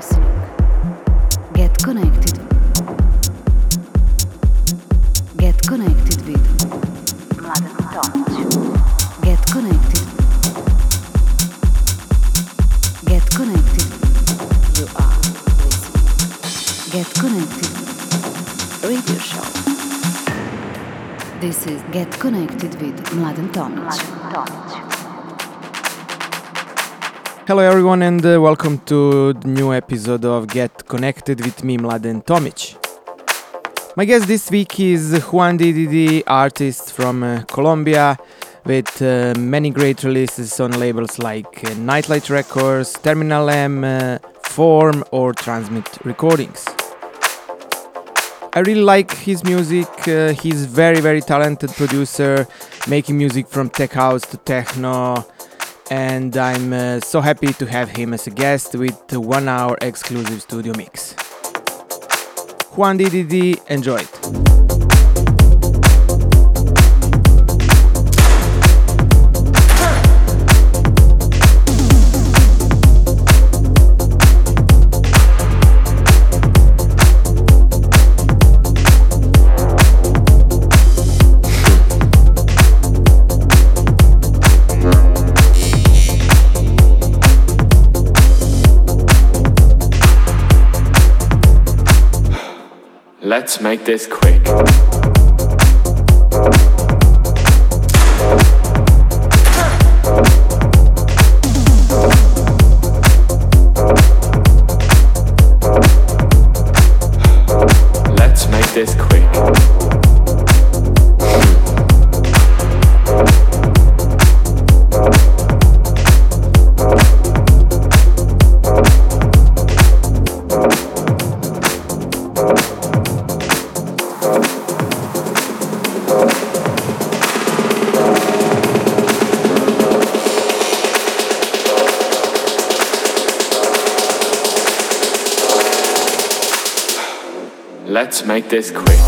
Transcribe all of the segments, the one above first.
listening. Get connected. Get connected with Mladen Tomic. Get connected. Get connected. You are listening. Get connected. Radio show. This is Get Connected with Mladen Tomic. Hello, everyone, and uh, welcome to the new episode of Get Connected with me, Mladen Tomic. My guest this week is Juan DDD, artist from uh, Colombia, with uh, many great releases on labels like uh, Nightlight Records, Terminal M, uh, Form, or Transmit Recordings. I really like his music. Uh, he's very, very talented producer, making music from tech house to techno and I'm uh, so happy to have him as a guest with one hour exclusive studio mix. Juan DDD, enjoy it. Let's make this quick. Let's make this quick. Make this quick.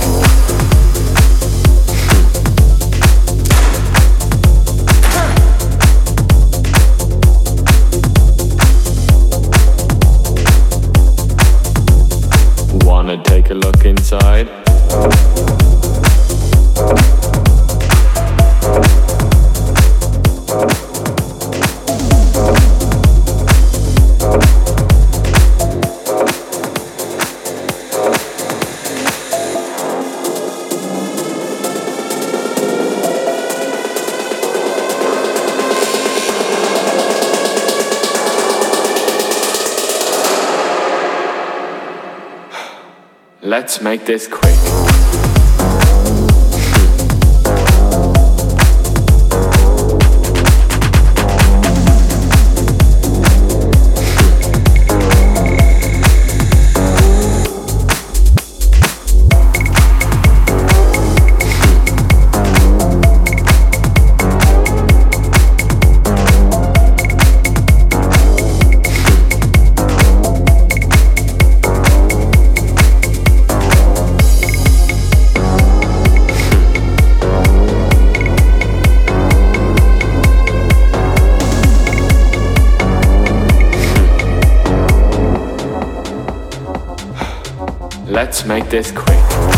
Let's make this quick. Let's make this quick.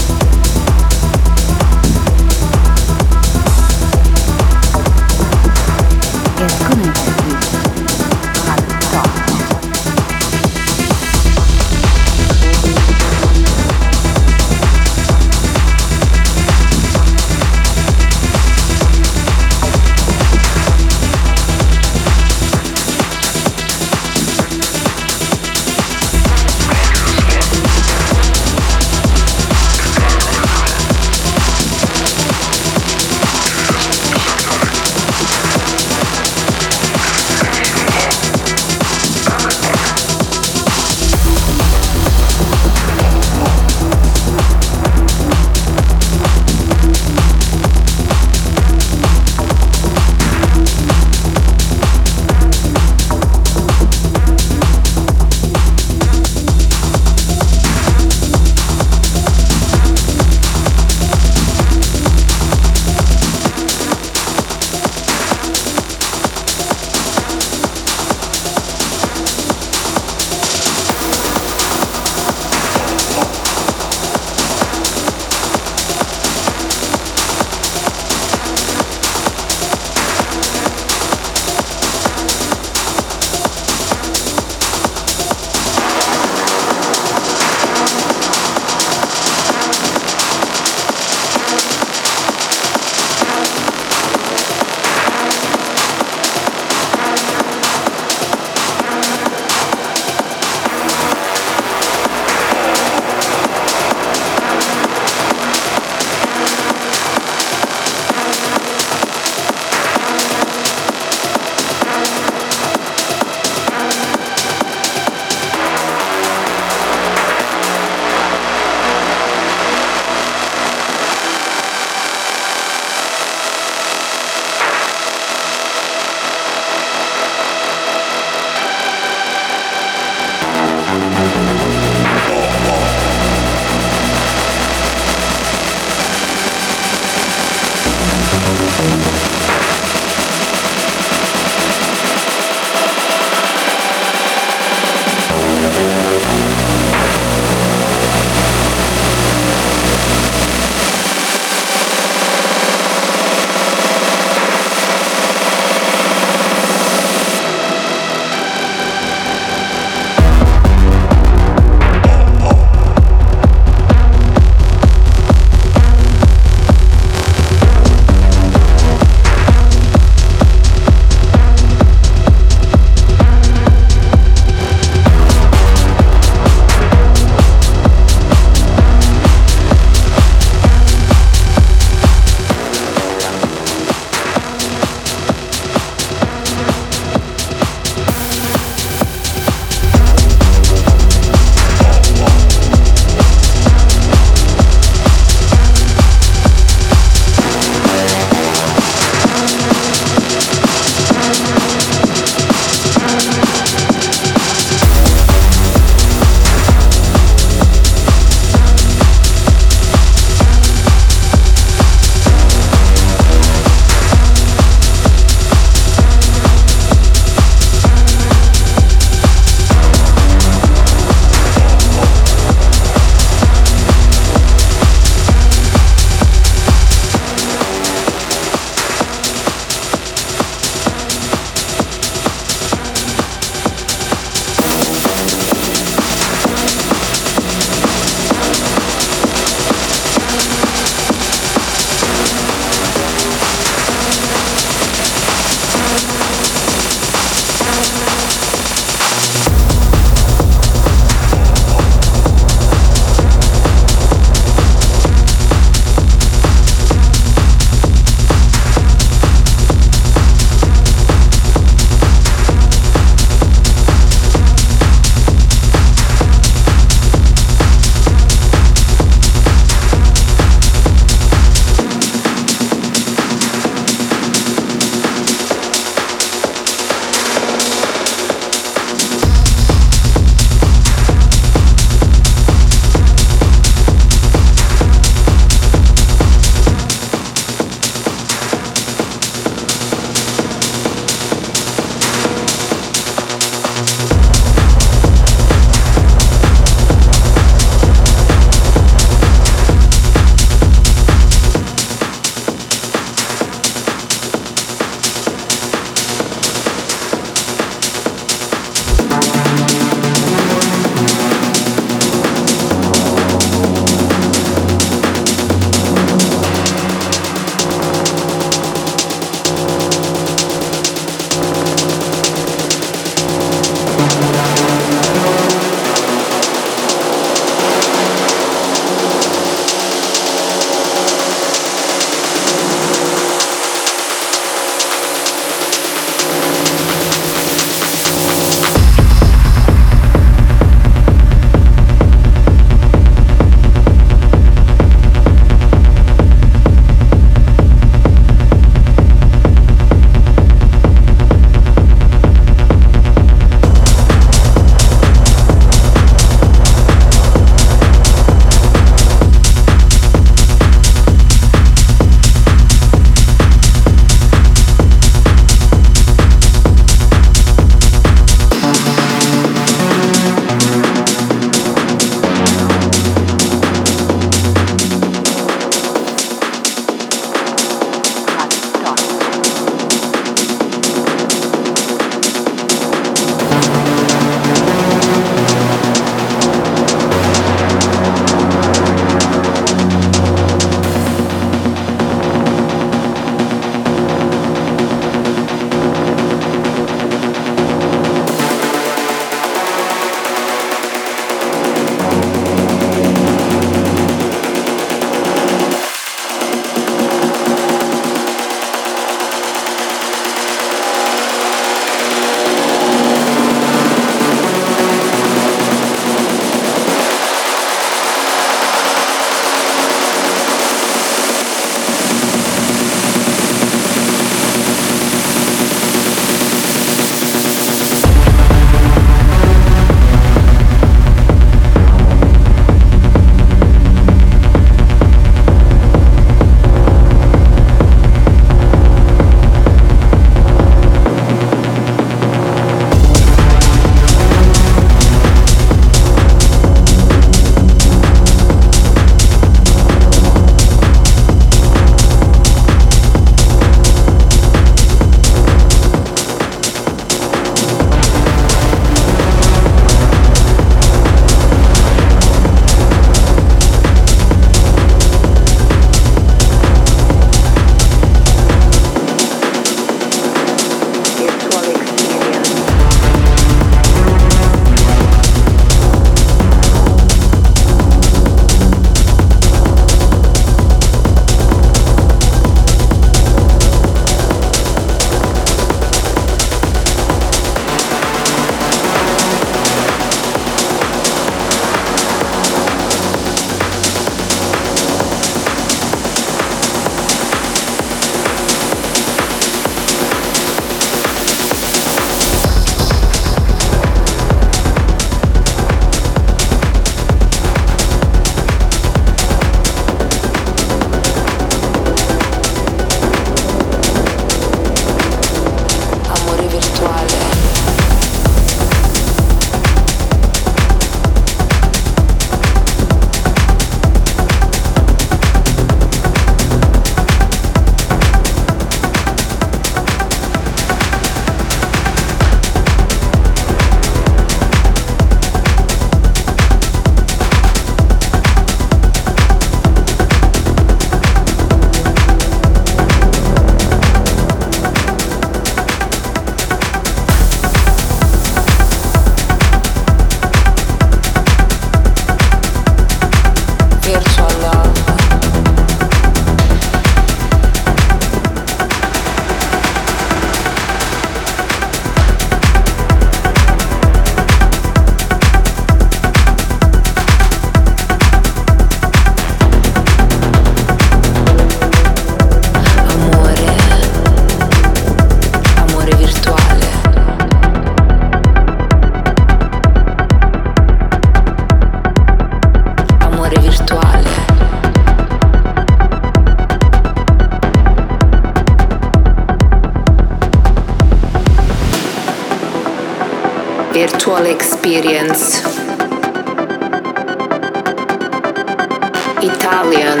Italian,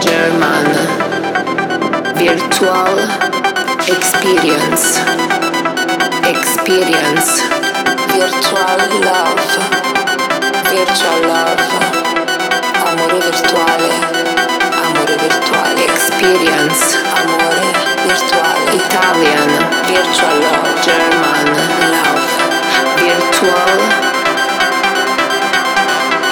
German, virtual experience, experience, virtual love, virtual love, amore virtuale, amore virtuale, experience, amore virtuale, Italian, virtual love, German, love, virtual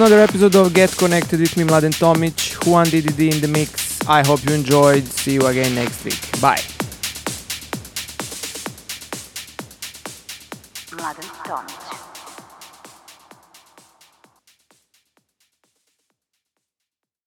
another episode of Get Connected with me, Mladen Tomic, Juan DDD in the mix. I hope you enjoyed. See you again next week. Bye.